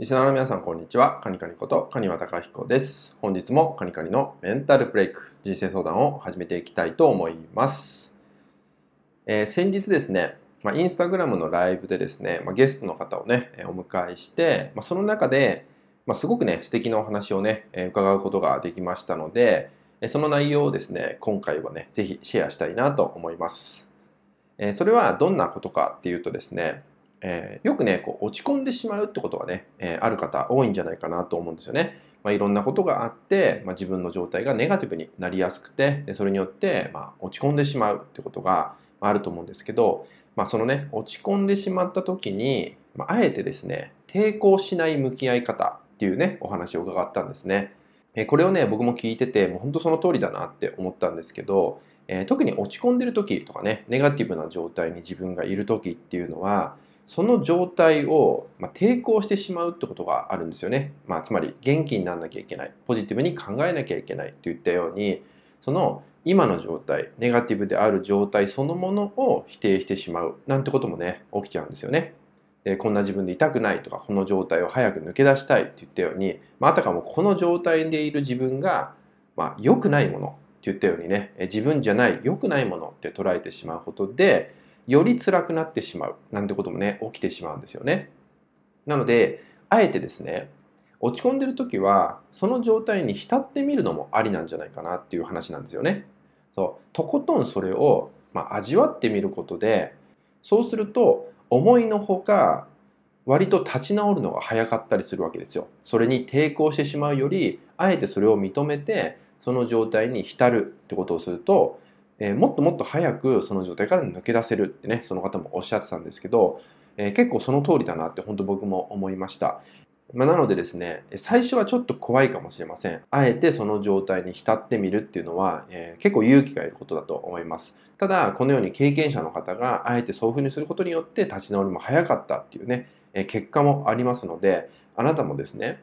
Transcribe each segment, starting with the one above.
リスナーの皆さん、こんにちは。カニカニこと、カニワタカヒコです。本日もカニカニのメンタルブレイク、人生相談を始めていきたいと思います。えー先日ですね、まあ、インスタグラムのライブでですね、まあ、ゲストの方をね、お迎えして、まあ、その中で、まあ、すごくね、素敵なお話をね、えー伺うことができましたので、その内容をですね、今回はね、ぜひシェアしたいなと思います。えーそれはどんなことかっていうとですね、えーよくね、こう落ち込んでしまうってことがね、えーある方多いんじゃないかなと思うんですよね。まあ、いろんなことがあって、まあ、自分の状態がネガティブになりやすくて、でそれによって、まあ、落ち込んでしまうってことがああると思うんですけど、まあ、そのね、落ち込んでしまった時に、まあ、あえてですね、抵抗しない向き合い方っていうね、お話を伺ったんですね。えーこれをね、僕も聞いてて、もう本当その通りだなって思ったんですけど、えー特に落ち込んでる時とかね、ネガティブな状態に自分がいる時っていうのは、その状態を、まあ、抵抗してしまうってことがあるんですよね。まあ、つまり元気にならなきゃいけない。ポジティブに考えなきゃいけないといったように、その今の状態、ネガティブである状態そのものを否定してしまうなんてこともね、起きちゃうんですよね。でこんな自分で痛くないとか、この状態を早く抜け出したいって言ったように、まあ、あたかもこの状態でいる自分が、まあ、良くないものって言ったようにね、自分じゃない良くないものって捉えてしまうことで、より辛くなってしまうなんてこともね、起きてしまうんですよね。なので、あえてですね、落ち込んでる時は、その状態に浸ってみるのもありなんじゃないかなっていう話なんですよね。そう、とことんそれを、まあ、味わってみることで、そうすると、思いのほか、割と立ち直るのが早かったりするわけですよ。それに抵抗してしまうより、あえてそれを認めて、その状態に浸るってことをすると、えーもっともっと早くその状態から抜け出せるってね、その方もおっしゃってたんですけど、えー結構その通りだなって本当僕も思いました。まあ、なのでですね、最初はちょっと怖いかもしれません。あえてその状態に浸ってみるっていうのは、えー結構勇気がいることだと思います。ただ、このように経験者の方があえてそういうふうにすることによって立ち直りも早かったっていうね、え結果もありますので、あなたもですね、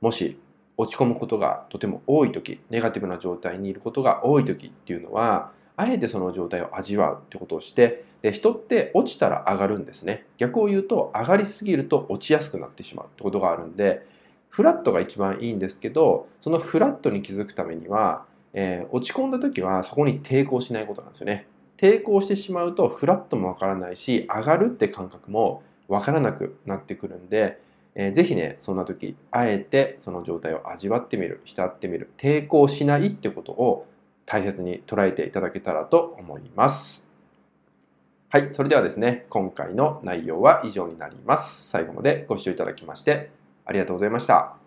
もし落ち込むことがとても多い時、ネガティブな状態にいることが多い時っていうのは、あえてその状態を味わうってことをして、で人って落ちたら上がるんですね。逆を言うと、上がりすぎると落ちやすくなってしまうってことがあるんで、フラットが一番いいんですけど、そのフラットに気づくためには、えー落ち込んだ時はそこに抵抗しないことなんですよね。抵抗してしまうとフラットもわからないし、上がるって感覚もわからなくなってくるんで、えーぜひね、そんな時、あえてその状態を味わってみる、浸ってみる、抵抗しないってことを大切に捉えていただけたらと思います。はい、それではですね、今回の内容は以上になります。最後までご視聴いただきましてありがとうございました。